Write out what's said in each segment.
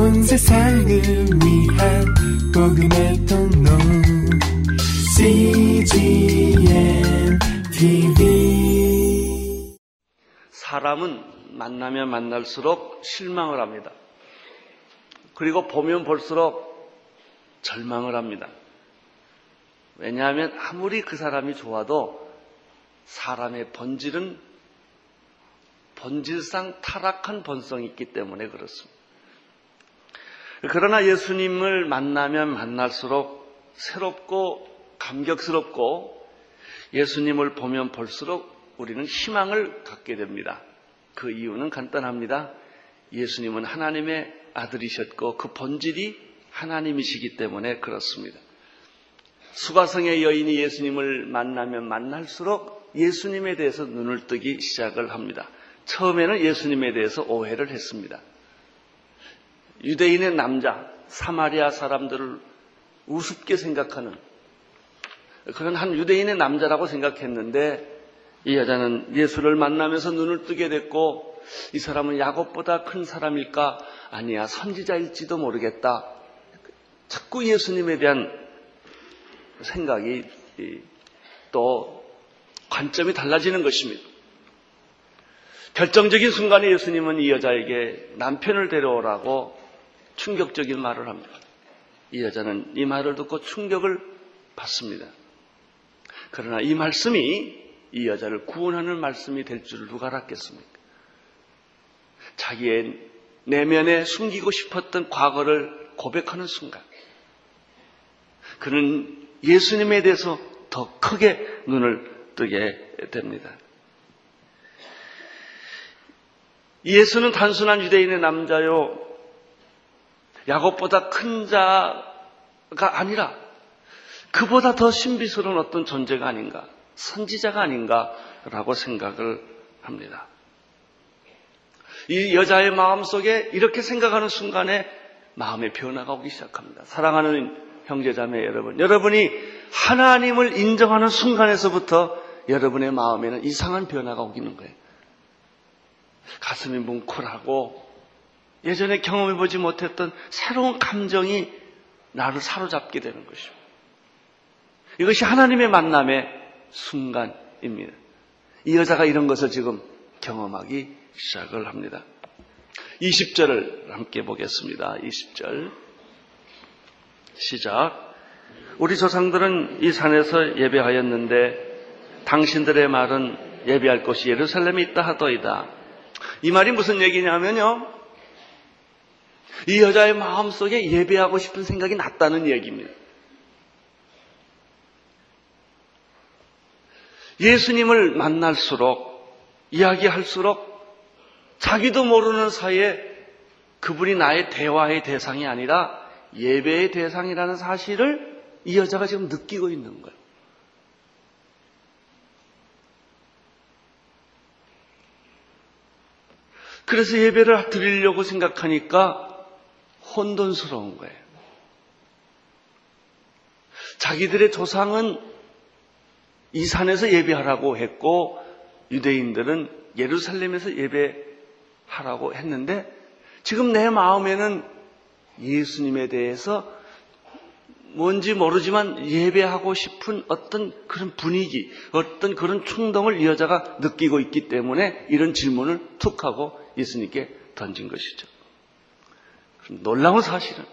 온 세상을 위한 복음의 통로 CGM TV 사람은 만나면 만날수록 실망을 합니다. 그리고 보면 볼수록 절망을 합니다. 왜냐하면 아무리 그 사람이 좋아도 사람의 본질은 본질상 타락한 본성이 있기 때문에 그렇습니다. 그러나 예수님을 만나면 만날수록 새롭고 감격스럽고 예수님을 보면 볼수록 우리는 희망을 갖게 됩니다. 그 이유는 간단합니다. 예수님은 하나님의 아들이셨고 그 본질이 하나님이시기 때문에 그렇습니다. 수가성의 여인이 예수님을 만나면 만날수록 예수님에 대해서 눈을 뜨기 시작을 합니다. 처음에는 예수님에 대해서 오해를 했습니다. 유대인의 남자, 사마리아 사람들을 우습게 생각하는 그런 한 유대인의 남자라고 생각했는데 이 여자는 예수를 만나면서 눈을 뜨게 됐고 이 사람은 야곱보다 큰 사람일까? 아니야, 선지자일지도 모르겠다. 자꾸 예수님에 대한 생각이 또 관점이 달라지는 것입니다. 결정적인 순간에 예수님은 이 여자에게 남편을 데려오라고 충격적인 말을 합니다. 이 여자는 이 말을 듣고 충격을 받습니다. 그러나 이 말씀이 이 여자를 구원하는 말씀이 될 줄을 누가 알았겠습니까? 자기의 내면에 숨기고 싶었던 과거를 고백하는 순간, 그는 예수님에 대해서 더 크게 눈을 뜨게 됩니다. 예수는 단순한 유대인의 남자요, 야곱보다 큰 자가 아니라 그보다 더 신비스러운 어떤 존재가 아닌가, 선지자가 아닌가라고 생각을 합니다. 이 여자의 마음 속에 이렇게 생각하는 순간에 마음의 변화가 오기 시작합니다. 사랑하는 형제자매 여러분, 여러분이 하나님을 인정하는 순간에서부터 여러분의 마음에는 이상한 변화가 오기는 거예요. 가슴이 뭉클하고 예전에 경험해보지 못했던 새로운 감정이 나를 사로잡게 되는 것입니다. 이것이 하나님의 만남의 순간입니다. 이 여자가 이런 것을 지금 경험하기 시작을 합니다. 20절을 함께 보겠습니다. 20절. 시작. 우리 조상들은 이 산에서 예배하였는데 당신들의 말은 예배할 곳이 예루살렘에 있다 하더이다. 이 말이 무슨 얘기냐면요. 이 여자의 마음속에 예배하고 싶은 생각이 났다는 얘기입니다. 예수님을 만날수록, 이야기할수록 자기도 모르는 사이에 그분이 나의 대화의 대상이 아니라 예배의 대상이라는 사실을 이 여자가 지금 느끼고 있는 거예요. 그래서 예배를 드리려고 생각하니까 혼돈스러운 거예요. 자기들의 조상은 이 산에서 예배하라고 했고 유대인들은 예루살렘에서 예배하라고 했는데 지금 내 마음에는 예수님에 대해서 뭔지 모르지만 예배하고 싶은 어떤 그런 분위기, 어떤 그런 충동을 이 여자가 느끼고 있기 때문에 이런 질문을 툭 하고 예수님께 던진 것이죠. 놀라운 사실은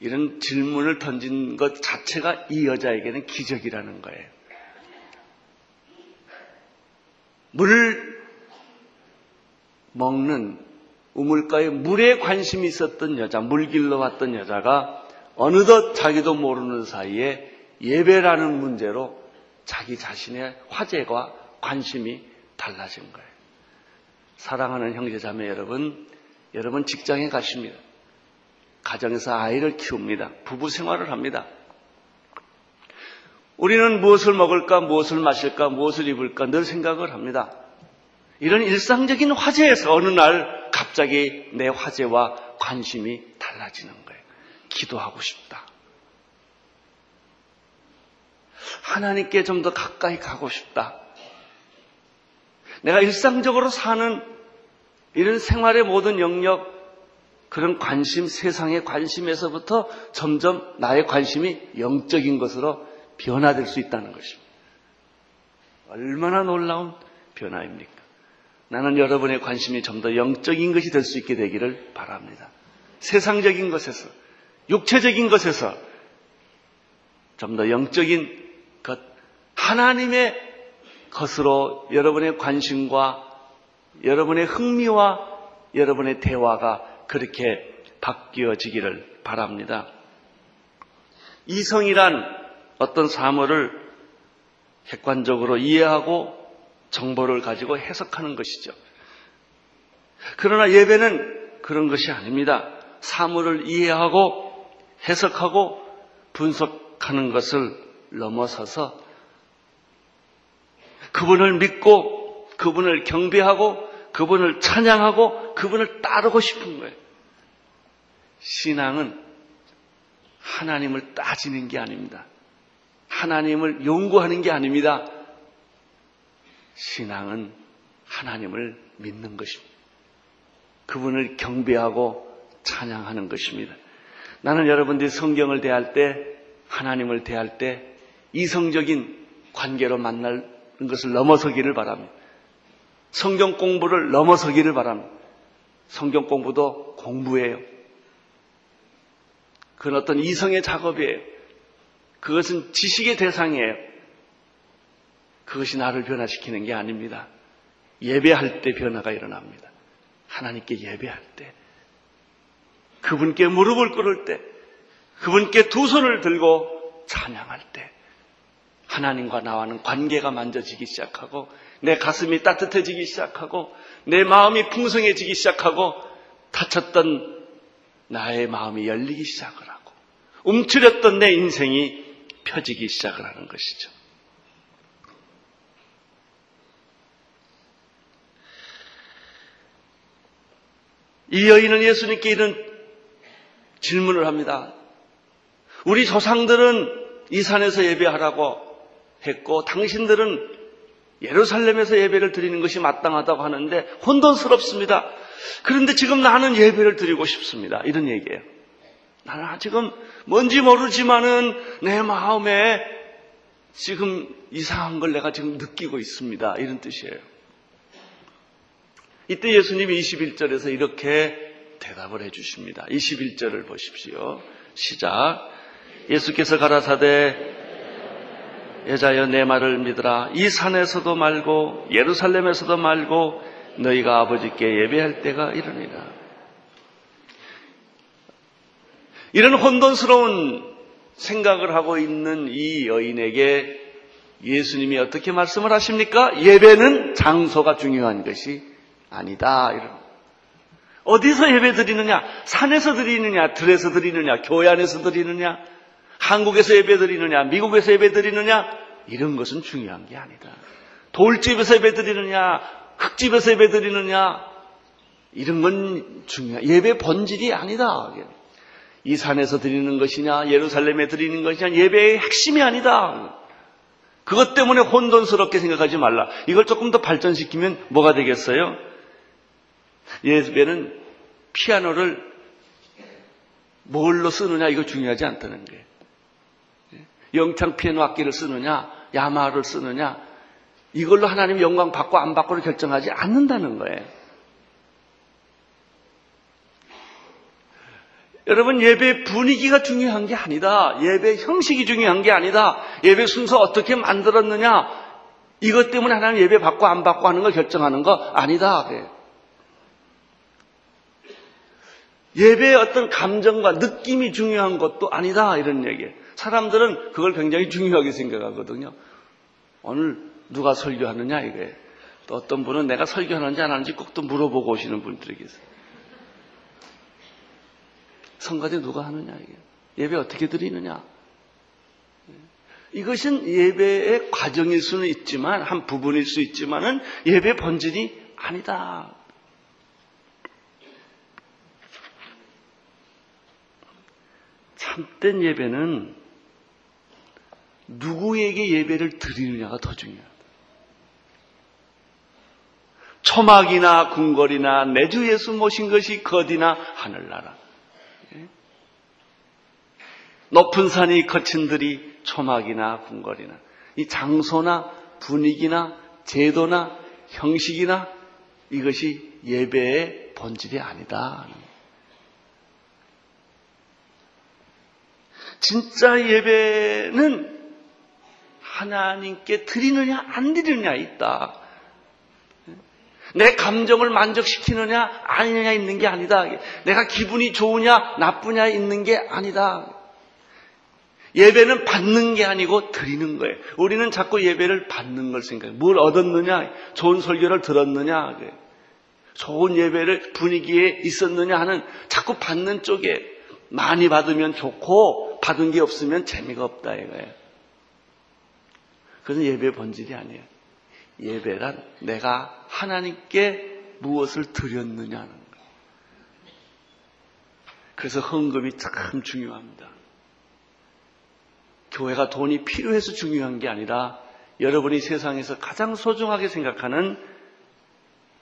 이런 질문을 던진 것 자체가 이 여자에게는 기적이라는 거예요. 물 먹는 우물가에 물에 관심이 있었던 여자, 물길로 왔던 여자가 어느덧 자기도 모르는 사이에 예배라는 문제로 자기 자신의 화제와 관심이 달라진 거예요. 사랑하는 형제 자매 여러분, 여러분 직장에 가십니다. 가정에서 아이를 키웁니다. 부부 생활을 합니다. 우리는 무엇을 먹을까, 무엇을 마실까, 무엇을 입을까 늘 생각을 합니다. 이런 일상적인 화제에서 어느 날 갑자기 내 화제와 관심이 달라지는 거예요. 기도하고 싶다. 하나님께 좀 더 가까이 가고 싶다. 내가 일상적으로 사는 이런 생활의 모든 영역, 그런 관심, 세상의 관심에서부터 점점 나의 관심이 영적인 것으로 변화될 수 있다는 것입니다. 얼마나 놀라운 변화입니까? 나는 여러분의 관심이 좀 더 영적인 것이 될 수 있게 되기를 바랍니다. 세상적인 것에서, 육체적인 것에서 좀 더 영적인 것, 하나님의 것으로 여러분의 관심과 여러분의 흥미와 여러분의 대화가 그렇게 바뀌어지기를 바랍니다. 이성이란 어떤 사물을 객관적으로 이해하고 정보를 가지고 해석하는 것이죠. 그러나 예배는 그런 것이 아닙니다. 사물을 이해하고 해석하고 분석하는 것을 넘어서서 그분을 믿고 그분을 경배하고 그분을 찬양하고 그분을 따르고 싶은 거예요. 신앙은 하나님을 따지는 게 아닙니다. 하나님을 연구하는 게 아닙니다. 신앙은 하나님을 믿는 것입니다. 그분을 경배하고 찬양하는 것입니다. 나는 여러분들이 성경을 대할 때, 하나님을 대할 때 이성적인 관계로 만날 것을 넘어서기를 바랍니다. 성경 공부를 넘어서기를 바랍니다. 성경 공부도 공부예요. 그건 어떤 이성의 작업이에요. 그것은 지식의 대상이에요. 그것이 나를 변화시키는 게 아닙니다. 예배할 때 변화가 일어납니다. 하나님께 예배할 때, 그분께 무릎을 꿇을 때, 그분께 두 손을 들고 찬양할 때, 하나님과 나와는 관계가 만져지기 시작하고, 내 가슴이 따뜻해지기 시작하고, 내 마음이 풍성해지기 시작하고, 다쳤던 나의 마음이 열리기 시작을 하고, 움츠렸던 내 인생이 펴지기 시작을 하는 것이죠. 이 여인은 예수님께 이런 질문을 합니다. 우리 조상들은 이 산에서 예배하라고 했고 당신들은 예루살렘에서 예배를 드리는 것이 마땅하다고 하는데 혼돈스럽습니다. 그런데 지금 나는 예배를 드리고 싶습니다. 이런 얘기예요. 나는 지금 뭔지 모르지만은 내 마음에 지금 이상한 걸 내가 지금 느끼고 있습니다. 이런 뜻이에요. 이때 예수님이 21절에서 이렇게 대답을 해 주십니다. 21절을 보십시오. 시작. 예수께서 가라사대 여자여 내 말을 믿으라. 이 산에서도 말고 예루살렘에서도 말고 너희가 아버지께 예배할 때가 이르니라. 이런 혼돈스러운 생각을 하고 있는 이 여인에게 예수님이 어떻게 말씀을 하십니까? 예배는 장소가 중요한 것이 아니다. 이런. 어디서 예배 드리느냐? 산에서 드리느냐? 들에서 드리느냐? 교회 안에서 드리느냐? 한국에서 예배 드리느냐? 미국에서 예배 드리느냐? 이런 것은 중요한 게 아니다. 돌집에서 예배 드리느냐? 흙집에서 예배 드리느냐? 이런 건 중요한, 예배 본질이 아니다. 이 산에서 드리는 것이냐, 예루살렘에 드리는 것이냐, 예배의 핵심이 아니다. 그것 때문에 혼돈스럽게 생각하지 말라. 이걸 조금 더 발전시키면 뭐가 되겠어요? 예배는 피아노를 뭘로 쓰느냐 이거 중요하지 않다는 거예요. 영창 피아노 악기를 쓰느냐 야마를 쓰느냐 이걸로 하나님 영광 받고 안 받고를 결정하지 않는다는 거예요. 여러분 예배 분위기가 중요한 게 아니다. 예배 형식이 중요한 게 아니다. 예배 순서 어떻게 만들었느냐 이것 때문에 하나님 예배 받고 안 받고 하는 걸 결정하는 거 아니다. 예배의 어떤 감정과 느낌이 중요한 것도 아니다. 이런 얘기예요. 사람들은 그걸 굉장히 중요하게 생각하거든요. 오늘 누가 설교하느냐 이게. 또 어떤 분은 내가 설교하는지 안 하는지 꼭 또 물어보고 오시는 분들이 계세요. 성가대 누가 하느냐 이게. 예배 어떻게 드리느냐. 이것은 예배의 과정일 수는 있지만 한 부분일 수 있지만은 예배 본질이 아니다. 참된 예배는 누구에게 예배를 드리느냐가 더 중요하다. 초막이나 궁궐이나 내 주 예수 모신 것이 거디나 하늘나라. 예? 높은 산이 거친 들이 초막이나 궁궐이나 이 장소나 분위기나 제도나 형식이나 이것이 예배의 본질이 아니다. 진짜 예배는 하나님께 드리느냐 안 드리느냐 있다. 내 감정을 만족시키느냐 아니느냐 있는 게 아니다. 내가 기분이 좋으냐 나쁘냐 있는 게 아니다. 예배는 받는 게 아니고 드리는 거예요. 우리는 자꾸 예배를 받는 걸 생각해요. 뭘 얻었느냐? 좋은 설교를 들었느냐? 좋은 예배를 분위기에 있었느냐 하는 자꾸 받는 쪽에 많이 받으면 좋고 받은 게 없으면 재미가 없다 이거예요. 그것은 예배의 본질이 아니에요. 예배란 내가 하나님께 무엇을 드렸느냐는 거예요. 그래서 헌금이 참 중요합니다. 교회가 돈이 필요해서 중요한 게 아니라 여러분이 세상에서 가장 소중하게 생각하는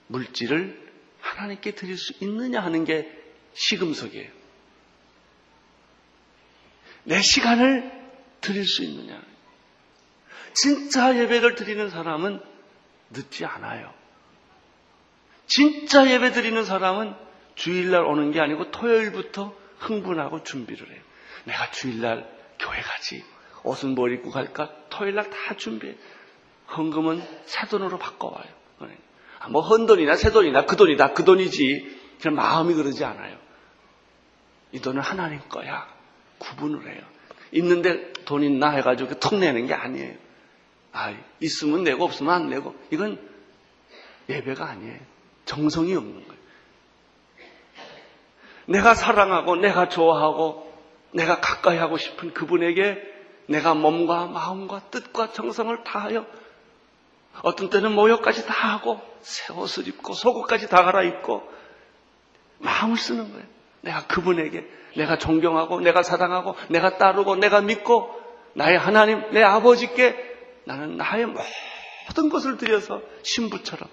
물질을 하나님께 드릴 수 있느냐 하는 게 시금석이에요. 내 시간을 드릴 수 있느냐. 진짜 예배를 드리는 사람은 늦지 않아요. 진짜 예배 드리는 사람은 주일날 오는 게 아니고 토요일부터 흥분하고 준비를 해요. 내가 주일날 교회 가지. 옷은 뭘 입고 갈까? 토요일날 다 준비해. 헌금은 새 돈으로 바꿔와요. 아, 뭐 헌돈이나 새 돈이나 그 돈이다 그 돈이지. 그런 마음이 그러지 않아요. 이 돈은 하나님 거야. 구분을 해요. 있는데 돈 있나 해가지고 턱 내는 게 아니에요. 아, 있으면 내고 없으면 안 내고. 이건 예배가 아니에요. 정성이 없는 거예요. 내가 사랑하고 내가 좋아하고 내가 가까이 하고 싶은 그분에게 내가 몸과 마음과 뜻과 정성을 다하여 어떤 때는 모욕까지 다 하고 새 옷을 입고 속옷까지 다 갈아입고 마음을 쓰는 거예요. 내가 그분에게 내가 존경하고 내가 사랑하고 내가 따르고 내가 믿고 나의 하나님 내 아버지께 나는 나의 모든 것을 들여서 신부처럼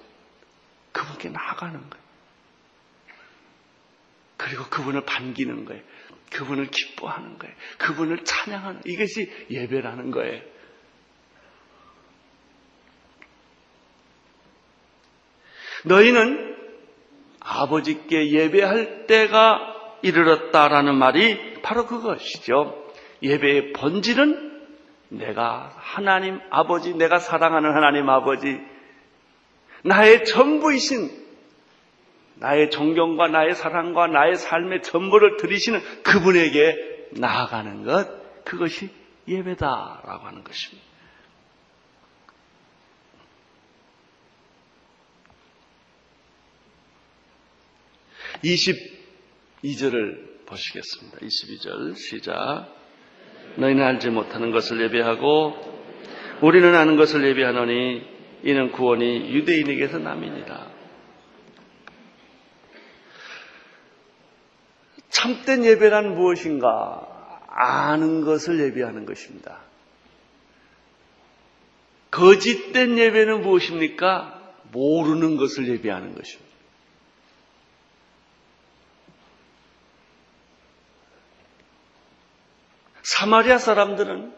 그분께 나아가는 거예요. 그리고 그분을 반기는 거예요. 그분을 기뻐하는 거예요. 그분을 찬양하는 이것이 예배라는 거예요. 너희는 아버지께 예배할 때가 이르렀다라는 말이 바로 그것이죠. 예배의 본질은 내가 하나님 아버지, 내가 사랑하는 하나님 아버지, 나의 전부이신 나의 존경과 나의 사랑과 나의 삶의 전부를 들이시는 그분에게 나아가는 것, 그것이 예배다라고 하는 것입니다. (22절을) 보시겠습니다. 22절 시작. 너희는 알지 못하는 것을 예배하고 우리는 아는 것을 예배하노니 이는 구원이 유대인에게서 남이니라. 참된 예배란 무엇인가? 아는 것을 예배하는 것입니다. 거짓된 예배는 무엇입니까? 모르는 것을 예배하는 것입니다. 사마리아 사람들은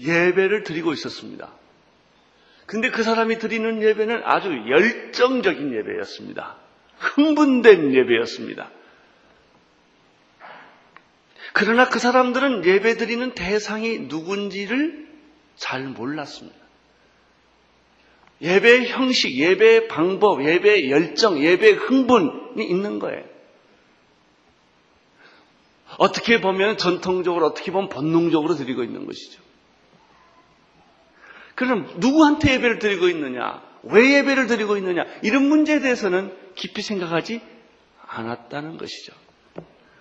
예배를 드리고 있었습니다. 근데 그 사람이 드리는 예배는 아주 열정적인 예배였습니다. 흥분된 예배였습니다. 그러나 그 사람들은 예배 드리는 대상이 누군지를 잘 몰랐습니다. 예배의 형식, 예배의 방법, 예배의 열정, 예배의 흥분이 있는 거예요. 어떻게 보면 전통적으로 어떻게 보면 본능적으로 드리고 있는 것이죠. 그럼 누구한테 예배를 드리고 있느냐? 왜 예배를 드리고 있느냐? 이런 문제에 대해서는 깊이 생각하지 않았다는 것이죠.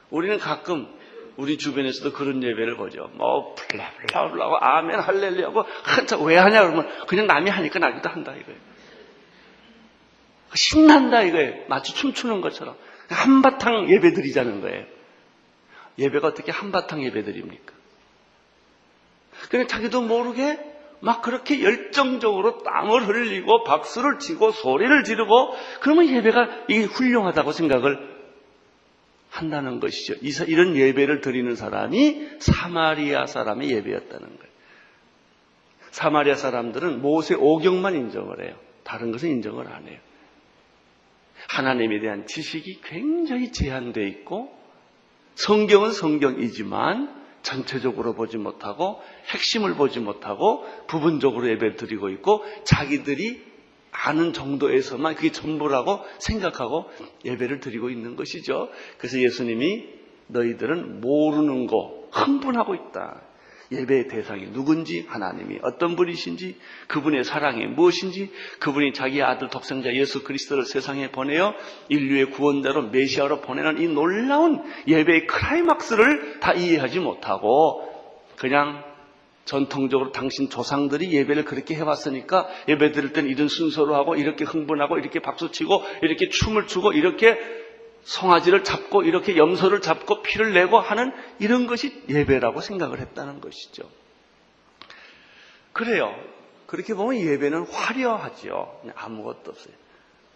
우리는 가끔 우리 주변에서도 그런 예배를 보죠. 뭐 플라플라플라고 아멘 할렐루야고 한참 왜 하냐 그러면 그냥 남이 하니까 나기도 한다 이거예요. 신난다 이거예요. 마치 춤추는 것처럼 한바탕 예배 드리자는 거예요. 예배가 어떻게 한바탕 예배 드립니까? 그냥 자기도 모르게 막 그렇게 열정적으로 땀을 흘리고 박수를 치고 소리를 지르고 그러면 예배가 이게 훌륭하다고 생각을 한다는 것이죠. 이런 예배를 드리는 사람이 사마리아 사람의 예배였다는 거예요. 사마리아 사람들은 모세 오경만 인정을 해요. 다른 것은 인정을 안 해요. 하나님에 대한 지식이 굉장히 제한되어 있고 성경은 성경이지만 전체적으로 보지 못하고 핵심을 보지 못하고 부분적으로 예배를 드리고 있고 자기들이 아는 정도에서만 그게 전부라고 생각하고 예배를 드리고 있는 것이죠. 그래서 예수님이 너희들은 모르는 거 흥분하고 있다. 예배의 대상이 누군지, 하나님이 어떤 분이신지, 그분의 사랑이 무엇인지, 그분이 자기 아들 독생자 예수 그리스도를 세상에 보내어 인류의 구원자로 메시아로 보내는 이 놀라운 예배의 크라이막스를 다 이해하지 못하고 그냥 전통적으로 당신 조상들이 예배를 그렇게 해왔으니까 예배 드릴 땐 이런 순서로 하고 이렇게 흥분하고 이렇게 박수치고 이렇게 춤을 추고 이렇게 송아지를 잡고 이렇게 염소를 잡고 피를 내고 하는 이런 것이 예배라고 생각을 했다는 것이죠. 그래요. 그렇게 보면 예배는 화려하지요. 아무것도 없어요.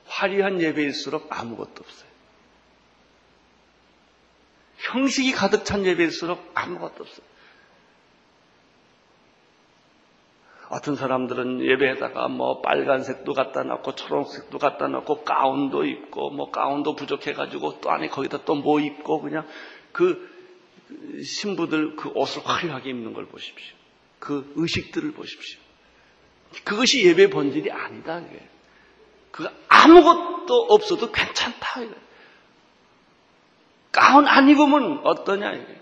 화려한 예배일수록 아무것도 없어요. 형식이 가득 찬 예배일수록 아무것도 없어요. 어떤 사람들은 예배에다가 뭐 빨간색도 갖다 놓고 초록색도 갖다 놓고 가운도 입고 뭐 가운도 부족해가지고 또 안에 거기다 또 뭐 입고 그냥 그 신부들 그 옷을 화려하게 입는 걸 보십시오. 그 의식들을 보십시오. 그것이 예배 본질이 아니다. 이게. 그 아무것도 없어도 괜찮다. 이게. 가운 안 입으면 어떠냐 이게.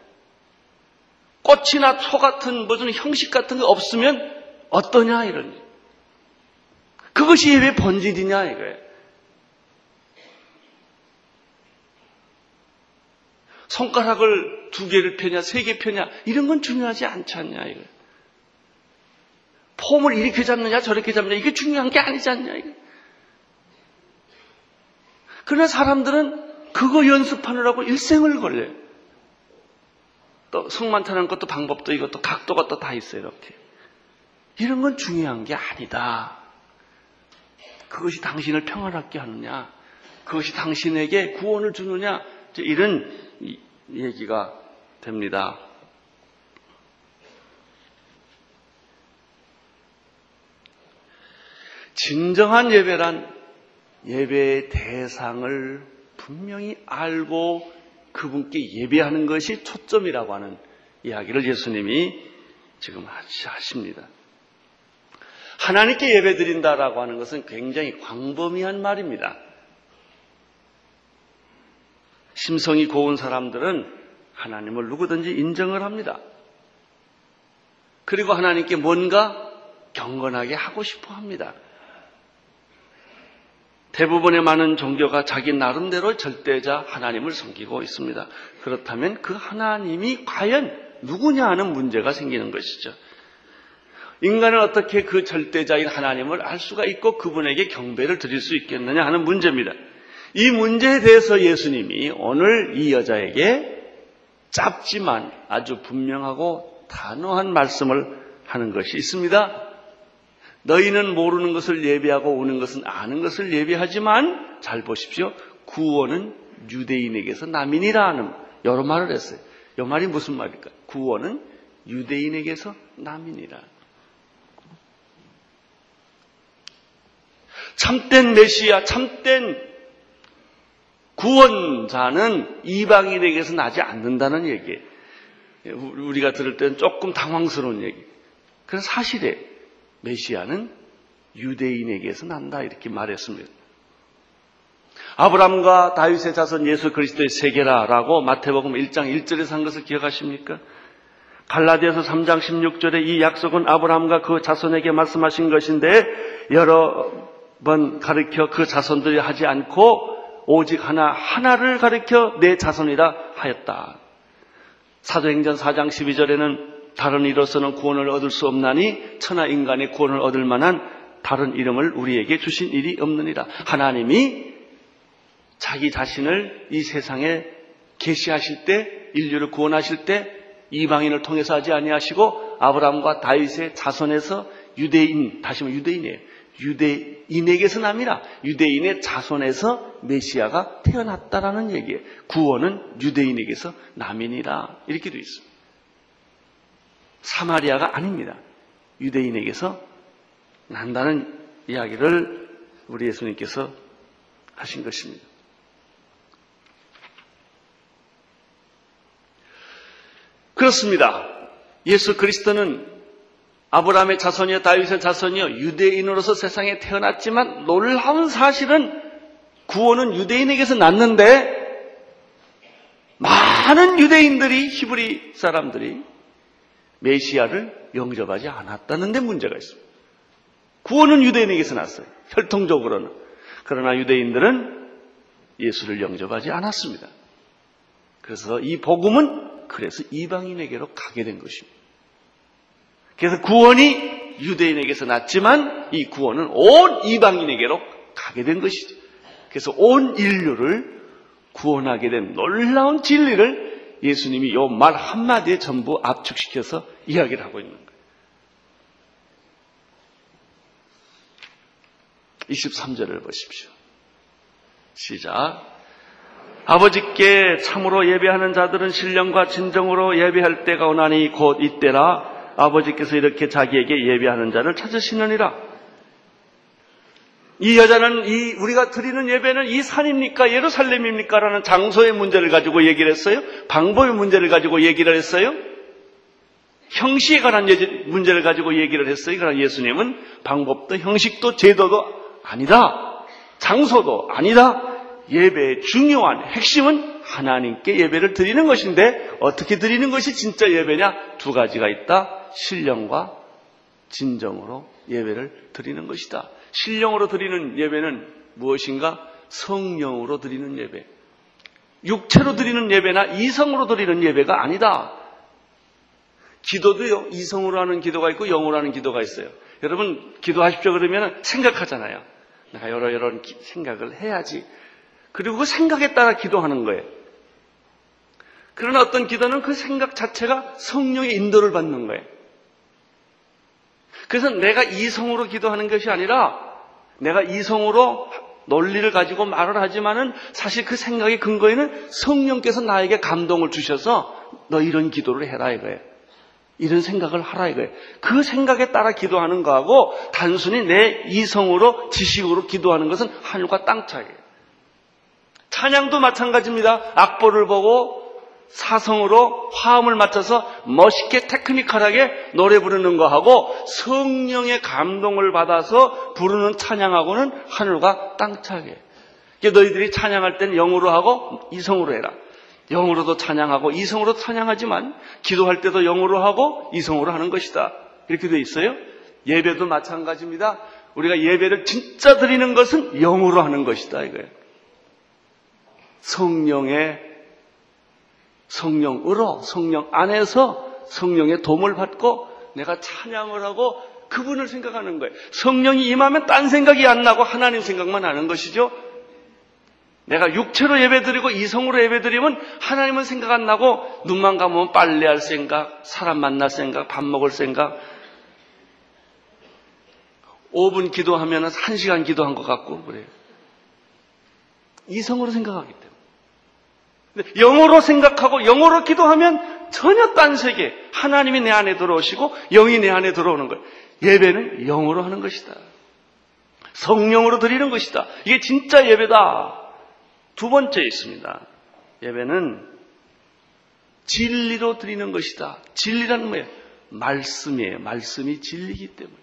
꽃이나 초 같은 무슨 형식 같은 게 없으면 어떠냐 이런 그것이 왜 본질이냐 이거예요. 손가락을 두 개를 펴냐, 세 개 펴냐, 이런 건 중요하지 않지 않냐, 이거. 폼을 이렇게 잡느냐, 저렇게 잡느냐, 이게 중요한 게 아니지 않냐, 이거. 그러나 사람들은 그거 연습하느라고 일생을 걸려요. 또 성만 타는 것도 방법도 이것도 각도가 또 다 있어요, 이렇게. 이런 건 중요한 게 아니다. 그것이 당신을 평안하게 하느냐, 그것이 당신에게 구원을 주느냐, 이런 얘기가 됩니다. 진정한 예배란 예배의 대상을 분명히 알고 그분께 예배하는 것이 초점이라고 하는 이야기를 예수님이 지금 하십니다. 하나님께 예배 드린다라고 하는 것은 굉장히 광범위한 말입니다. 심성이 고운 사람들은 하나님을 누구든지 인정을 합니다. 그리고 하나님께 뭔가 경건하게 하고 싶어 합니다. 대부분의 많은 종교가 자기 나름대로 절대자 하나님을 섬기고 있습니다. 그렇다면 그 하나님이 과연 누구냐 하는 문제가 생기는 것이죠. 인간은 어떻게 그 절대자인 하나님을 알 수가 있고 그분에게 경배를 드릴 수 있겠느냐 하는 문제입니다. 이 문제에 대해서 예수님이 오늘 이 여자에게 짧지만 아주 분명하고 단호한 말씀을 하는 것이 있습니다. 너희는 모르는 것을 예배하고 오는 것은 아는 것을 예배하지만 잘 보십시오. 구원은 유대인에게서 남인이라 하는 여러 말을 했어요. 이 말이 무슨 말일까? 구원은 유대인에게서 남인이라. 참된 메시아, 참된 구원자는 이방인에게서 나지 않는다는 얘기예요. 우리가 들을 때는 조금 당황스러운 얘기. 그래서 사실에 메시아는 유대인에게서 난다 이렇게 말했습니다. 아브람과 다윗의 자손 예수 그리스도의 세계라라고 마태복음 1장 1절에서 한 것을 기억하십니까? 갈라디아서 3장 16절에 이 약속은 아브람과 그 자손에게 말씀하신 것인데 여러 번 가르쳐 그 자손들이 하지 않고 오직 하나 하나를 가르쳐 내 자손이라 하였다. 사도행전 4장 12절에는 다른 이로서는 구원을 얻을 수 없나니 천하 인간의 구원을 얻을 만한 다른 이름을 우리에게 주신 일이 없느니라. 하나님이 자기 자신을 이 세상에 계시하실 때 인류를 구원하실 때 이방인을 통해서 하지 아니하시고 아브라함과 다윗의 자손에서 유대인, 다시 말해 유대인이에요. 유대인에게서 남이라 유대인의 자손에서 메시아가 태어났다라는 얘기예요. 구원은 유대인에게서 남이니라 이렇게 되어 있습니다. 사마리아가 아닙니다. 유대인에게서 난다는 이야기를 우리 예수님께서 하신 것입니다. 그렇습니다. 예수 그리스도는 아브라함의 자손이요 다윗의 자손이요 유대인으로서 세상에 태어났지만 놀라운 사실은 구원은 유대인에게서 났는데 많은 유대인들이 히브리 사람들이 메시아를 영접하지 않았다는 데 문제가 있습니다. 구원은 유대인에게서 났어요. 혈통적으로는. 그러나 유대인들은 예수를 영접하지 않았습니다. 그래서 이 복음은 그래서 이방인에게로 가게 된 것입니다. 그래서 구원이 유대인에게서 났지만 이 구원은 온 이방인에게로 가게 된 것이죠. 그래서 온 인류를 구원하게 된 놀라운 진리를 예수님이 이말 한마디에 전부 압축시켜서 이야기를 하고 있는 거예요. 23절을 보십시오. 시작. 아버지께 참으로 예배하는 자들은 신령과 진정으로 예배할 때가 오나니 곧 이때라 아버지께서 이렇게 자기에게 예배하는 자를 찾으시느니라. 이 여자는 이 우리가 드리는 예배는 이 산입니까 예루살렘입니까? 라는 장소의 문제를 가지고 얘기를 했어요. 방법의 문제를 가지고 얘기를 했어요. 형식에 관한 문제를 가지고 얘기를 했어요. 그러나 예수님은 방법도 형식도 제도도 아니다. 장소도 아니다. 예배의 중요한 핵심은 하나님께 예배를 드리는 것인데 어떻게 드리는 것이 진짜 예배냐? 두 가지가 있다. 신령과 진정으로 예배를 드리는 것이다. 신령으로 드리는 예배는 무엇인가? 성령으로 드리는 예배. 육체로 드리는 예배나 이성으로 드리는 예배가 아니다. 기도도요, 이성으로 하는 기도가 있고 영으로 하는 기도가 있어요. 여러분, 기도하십시오 그러면 생각하잖아요. 내가 여러 여러 생각을 해야지. 그리고 그 생각에 따라 기도하는 거예요. 그러나 어떤 기도는 그 생각 자체가 성령의 인도를 받는 거예요. 그래서 내가 이성으로 기도하는 것이 아니라 내가 이성으로 논리를 가지고 말을 하지만은 사실 그 생각의 근거에는 성령께서 나에게 감동을 주셔서 너 이런 기도를 해라 이거예요. 이런 생각을 하라 이거예요. 그 생각에 따라 기도하는 거하고 단순히 내 이성으로 지식으로 기도하는 것은 하늘과 땅 차이예요. 찬양도 마찬가지입니다. 악보를 보고 사성으로 화음을 맞춰서 멋있게 테크니컬하게 노래 부르는 거하고 성령의 감동을 받아서 부르는 찬양하고는 하늘과 땅 차이예요. 너희들이 찬양할 때는 영으로 하고 이성으로 해라. 영으로도 찬양하고 이성으로 찬양하지만 기도할 때도 영으로 하고 이성으로 하는 것이다. 이렇게 되어 있어요. 예배도 마찬가지입니다. 우리가 예배를 진짜 드리는 것은 영으로 하는 것이다 이거예요. 성령의 성령으로 성령 안에서 성령의 도움을 받고 내가 찬양을 하고 그분을 생각하는 거예요. 성령이 임하면 딴 생각이 안 나고 하나님 생각만 하는 것이죠. 내가 육체로 예배드리고 이성으로 예배드리면 하나님은 생각 안 나고 눈만 감으면 빨래할 생각, 사람 만날 생각, 밥 먹을 생각. 5분 기도하면 1시간 기도한 것 같고 그래요. 이성으로 생각하기 때문에. 영어로 생각하고 영어로 기도하면 전혀 딴 세계. 하나님이 내 안에 들어오시고 영이 내 안에 들어오는 거예요. 예배는 영어로 하는 것이다. 성령으로 드리는 것이다. 이게 진짜 예배다. 두 번째 있습니다. 예배는 진리로 드리는 것이다. 진리라는 뭐예요? 말씀이에요. 말씀이 진리이기 때문에.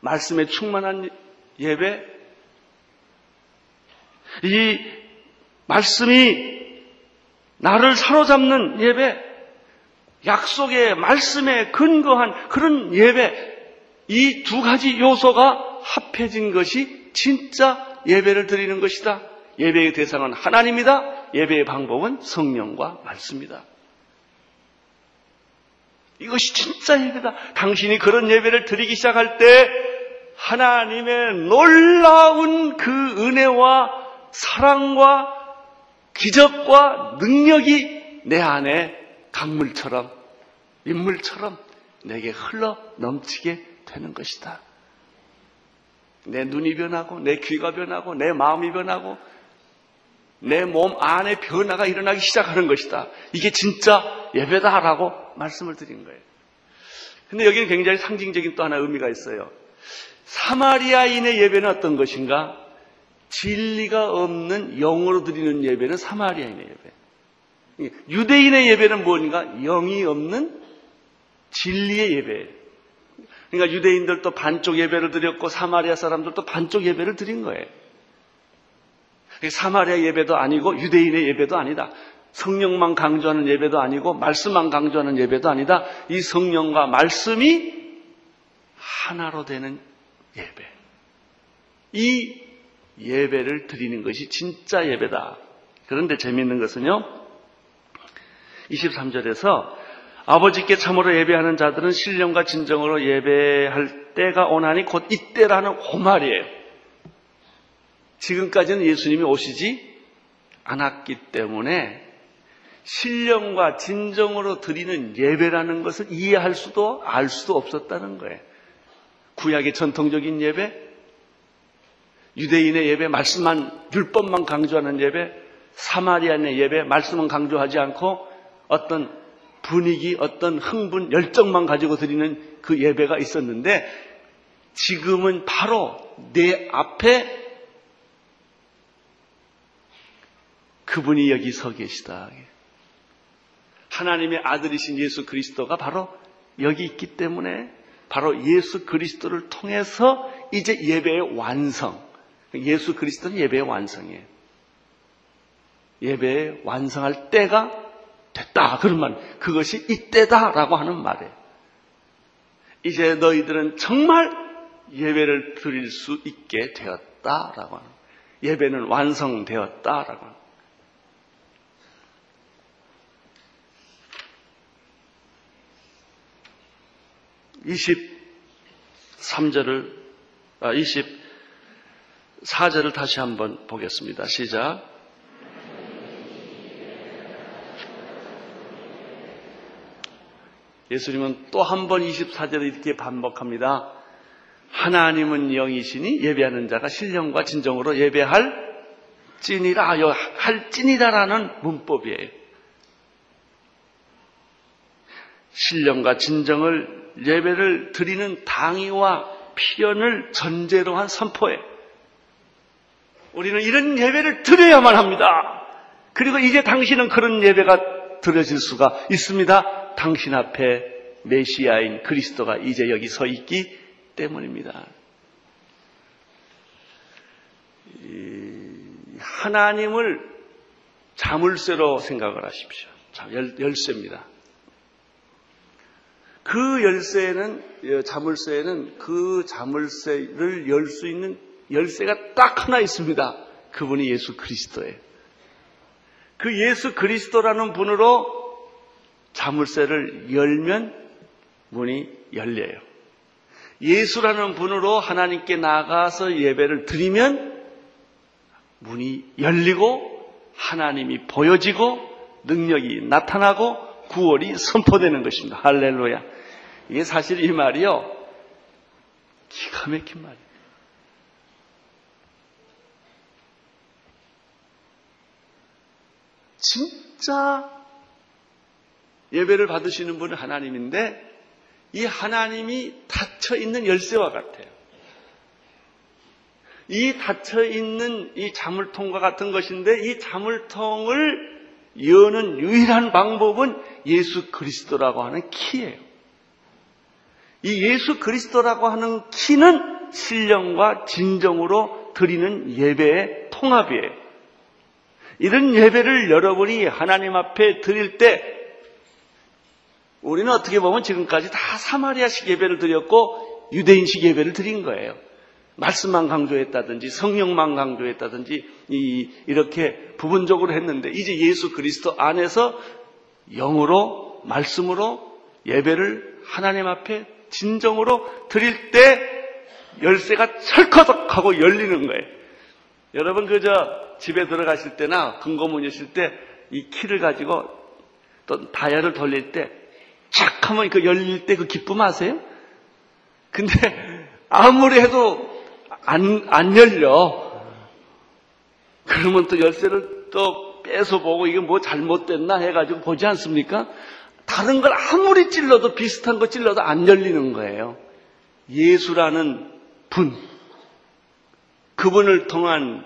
말씀에 충만한 예배. 이 말씀이 나를 사로잡는 예배. 약속의 말씀에 근거한 그런 예배. 이 두 가지 요소가 합해진 것이 진짜 예배를 드리는 것이다. 예배의 대상은 하나님이다. 예배의 방법은 성령과 말씀이다. 이것이 진짜 예배다. 당신이 그런 예배를 드리기 시작할 때 하나님의 놀라운 그 은혜와 사랑과 기적과 능력이 내 안에 강물처럼, 인물처럼 내게 흘러 넘치게 되는 것이다. 내 눈이 변하고, 내 귀가 변하고, 내 마음이 변하고, 내 몸 안에 변화가 일어나기 시작하는 것이다. 이게 진짜 예배다라고 말씀을 드린 거예요. 근데 여기는 굉장히 상징적인 또 하나 의미가 있어요. 사마리아인의 예배는 어떤 것인가? 진리가 없는 영으로 드리는 예배는 사마리아인의 예배. 유대인의 예배는 뭔가? 영이 없는 진리의 예배. 그러니까 유대인들도 반쪽 예배를 드렸고 사마리아 사람들도 반쪽 예배를 드린 거예요. 사마리아 예배도 아니고 유대인의 예배도 아니다. 성령만 강조하는 예배도 아니고 말씀만 강조하는 예배도 아니다. 이 성령과 말씀이 하나로 되는 예배. 이 예배를 드리는 것이 진짜 예배다. 그런데 재미있는 것은요. 23절에서 아버지께 참으로 예배하는 자들은 신령과 진정으로 예배할 때가 오나니 곧 이때라는 호말이에요. 지금까지는 예수님이 오시지 않았기 때문에 신령과 진정으로 드리는 예배라는 것을 이해할 수도 알 수도 없었다는 거예요. 구약의 전통적인 예배, 유대인의 예배, 말씀만, 율법만 강조하는 예배, 사마리안의 예배, 말씀은 강조하지 않고 어떤 분위기, 어떤 흥분, 열정만 가지고 드리는 그 예배가 있었는데 지금은 바로 내 앞에 그분이 여기 서 계시다. 하나님의 아들이신 예수 그리스도가 바로 여기 있기 때문에 바로 예수 그리스도를 통해서 이제 예배의 완성. 예수 그리스도는 예배의 완성이에요. 예배의 완성할 때가 됐다. 그러면 그것이 이때다라고 하는 말이에요. 이제 너희들은 정말 예배를 드릴 수 있게 되었다라고 하는 예배는 완성되었다라고 하는 23절을 4절을 다시 한번 보겠습니다. 시작. 예수님은 또 한 번 24절을 이렇게 반복합니다. 하나님은 영이시니 예배하는 자가 신령과 진정으로 예배할 찐이라, 아, 할 찐이다라는 문법이에요. 신령과 진정을 예배를 드리는 당위와 표현을 전제로 한 선포예요. 우리는 이런 예배를 드려야만 합니다. 그리고 이제 당신은 그런 예배가 드려질 수가 있습니다. 당신 앞에 메시아인 그리스도가 이제 여기 서 있기 때문입니다. 하나님을 자물쇠로 생각을 하십시오. 열쇠입니다. 그 열쇠는 예, 자물쇠에는 그 자물쇠를 열 수 있는 열쇠가 딱 하나 있습니다. 그분이 예수 그리스도예요. 그 예수 그리스도라는 분으로 자물쇠를 열면 문이 열려요. 예수라는 분으로 하나님께 나가서 예배를 드리면 문이 열리고 하나님이 보여지고 능력이 나타나고 구월이 선포되는 것입니다. 할렐루야. 이게 사실 이 말이요. 기가 막힌 말이에요. 진짜 예배를 받으시는 분은 하나님인데 이 하나님이 닫혀 있는 열쇠와 같아요. 이 닫혀 있는 이 자물통과 같은 것인데 이 자물통을 여는 유일한 방법은 예수 그리스도라고 하는 키예요. 이 예수 그리스도라고 하는 키는 신령과 진정으로 드리는 예배의 통합이에요. 이런 예배를 여러분이 하나님 앞에 드릴 때 우리는 어떻게 보면 지금까지 다 사마리아식 예배를 드렸고 유대인식 예배를 드린 거예요. 말씀만 강조했다든지 성령만 강조했다든지 이, 이렇게 부분적으로 했는데 이제 예수 그리스도 안에서 영으로 말씀으로 예배를 하나님 앞에 진정으로 드릴 때 열쇠가 철커덕 하고 열리는 거예요. 여러분 그저 집에 들어가실 때나 금고문 여실 때 이 키를 가지고 또 다이아를 돌릴 때 착 하면 그 열릴 때 그 기쁨 아세요? 근데 아무리 해도 안, 안 열려. 그러면 또 열쇠를 또 뺏어보고 이게 뭐 잘못됐나 해가지고 보지 않습니까? 다른 걸 아무리 찔러도 비슷한 거 찔러도 안 열리는 거예요. 예수라는 분, 그분을 통한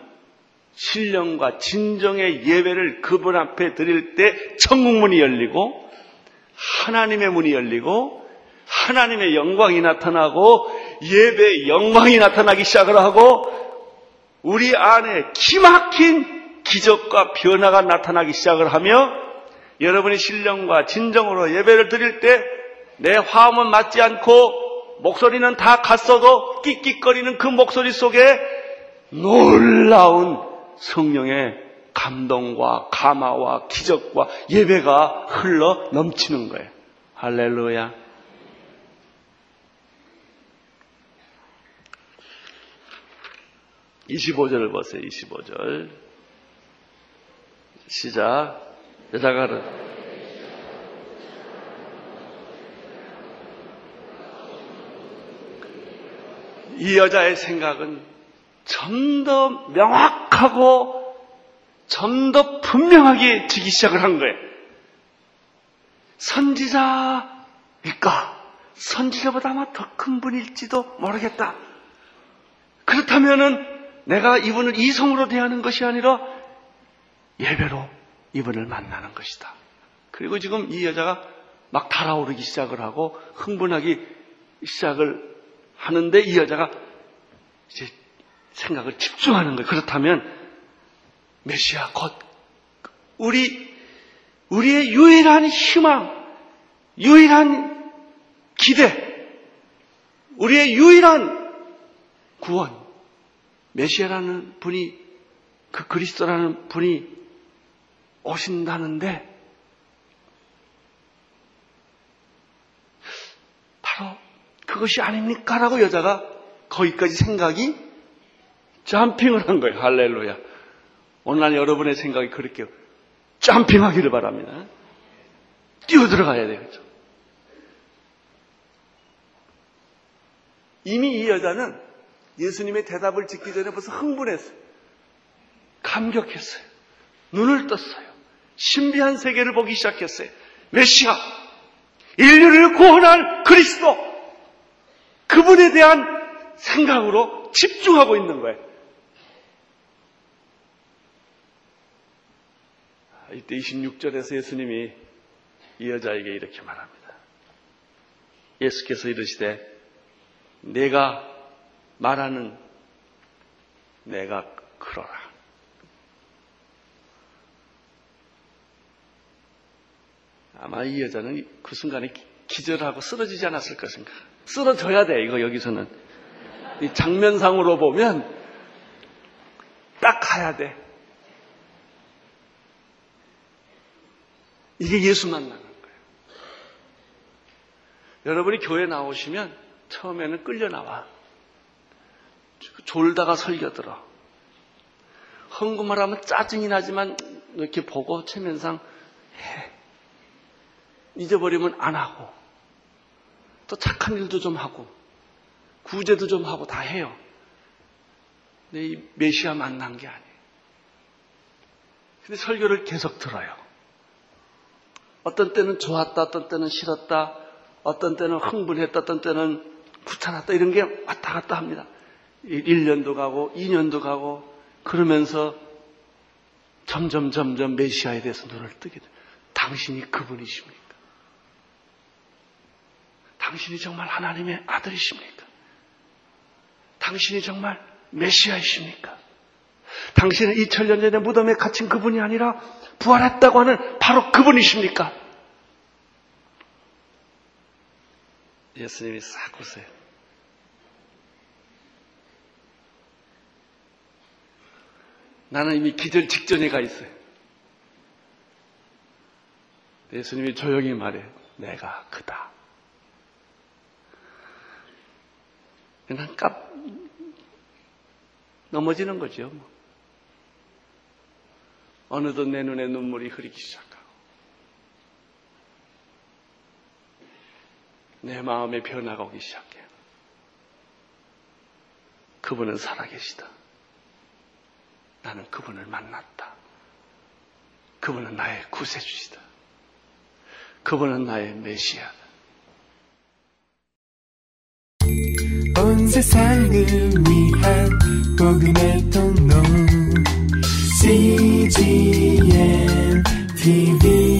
신령과 진정의 예배를 그분 앞에 드릴 때 천국문이 열리고 하나님의 문이 열리고 하나님의 영광이 나타나고 예배의 영광이 나타나기 시작을 하고 우리 안에 기막힌 기적과 변화가 나타나기 시작을 하며 여러분이 신령과 진정으로 예배를 드릴 때 내 화음은 맞지 않고 목소리는 다 갔어도 끽끽거리는 그 목소리 속에 놀라운 성령의 감동과 감화와 기적과 예배가 흘러 넘치는 거예요. 할렐루야. (25절을) 보세요 (25절) 시작 여자가 이 여자의 생각은 좀 더 명확하고 좀 더 분명하게 지기 시작을 한 거예요. 선지자일까? 선지자보다 아마 더 큰 분일지도 모르겠다. 그렇다면은 내가 이분을 이성으로 대하는 것이 아니라 예배로 이분을 만나는 것이다. 그리고 지금 이 여자가 막 달아오르기 시작을 하고 흥분하기 시작을 하는데 이 여자가 이제 생각을 집중하는 거예요. 그렇다면 메시아 곧 우리 우리의 유일한 희망, 유일한 기대, 우리의 유일한 구원, 메시아라는 분이 그 그리스도라는 분이 오신다는데 바로 그것이 아닙니까? 라고 여자가 거기까지 생각이 점핑을 한 거예요. 할렐루야. 오늘날 여러분의 생각이 그렇게 점핑하기를 바랍니다. 뛰어들어가야 되겠죠. 이미 이 여자는 예수님의 대답을 듣기 전에 벌써 흥분했어요. 감격했어요. 눈을 떴어요. 신비한 세계를 보기 시작했어요. 메시아, 인류를 구원할 그리스도, 그분에 대한 생각으로 집중하고 있는 거예요. 이때 26절에서 예수님이 이 여자에게 이렇게 말합니다. 예수께서 이르시되 내가 말하는 내가 그러라. 아마 이 여자는 그 순간에 기절하고 쓰러지지 않았을 것인가. 쓰러져야 돼, 이거 여기서는. 이 장면상으로 보면 딱 가야 돼. 이게 예수 만나는 거예요. 여러분이 교회 나오시면 처음에는 끌려 나와. 졸다가 설교 들어. 헌금을 하면 짜증이 나지만 이렇게 보고 체면상 해. 잊어버리면 안 하고. 또 착한 일도 좀 하고. 구제도 좀 하고 다 해요. 근데 이 메시아 만난 게 아니에요. 근데 설교를 계속 들어요. 어떤 때는 좋았다, 어떤 때는 싫었다, 어떤 때는 흥분했다, 어떤 때는 귀찮았다, 이런 게 왔다 갔다 합니다. 1년도 가고, 2년도 가고, 그러면서 점점, 점점 메시아에 대해서 눈을 뜨게 돼요. 당신이 그분이십니까? 당신이 정말 하나님의 아들이십니까? 당신이 정말 메시아이십니까? 당신은 2000년 전에 무덤에 갇힌 그분이 아니라 부활했다고 하는 바로 그분이십니까? 예수님이 싹 웃어요. 나는 이미 기절 직전에 가 있어요. 예수님이 조용히 말해. 내가 그다. 그냥 깝, 넘어지는 거죠. 뭐. 어느덧 내 눈에 눈물이 흐르기 시작하고, 내 마음에 변화가 오기 시작해요. 그분은 살아계시다. 나는 그분을 만났다. 그분은 나의 구세주시다. 그분은 나의 메시아다. 온 세상을 위한 복음의 통로 CGM TV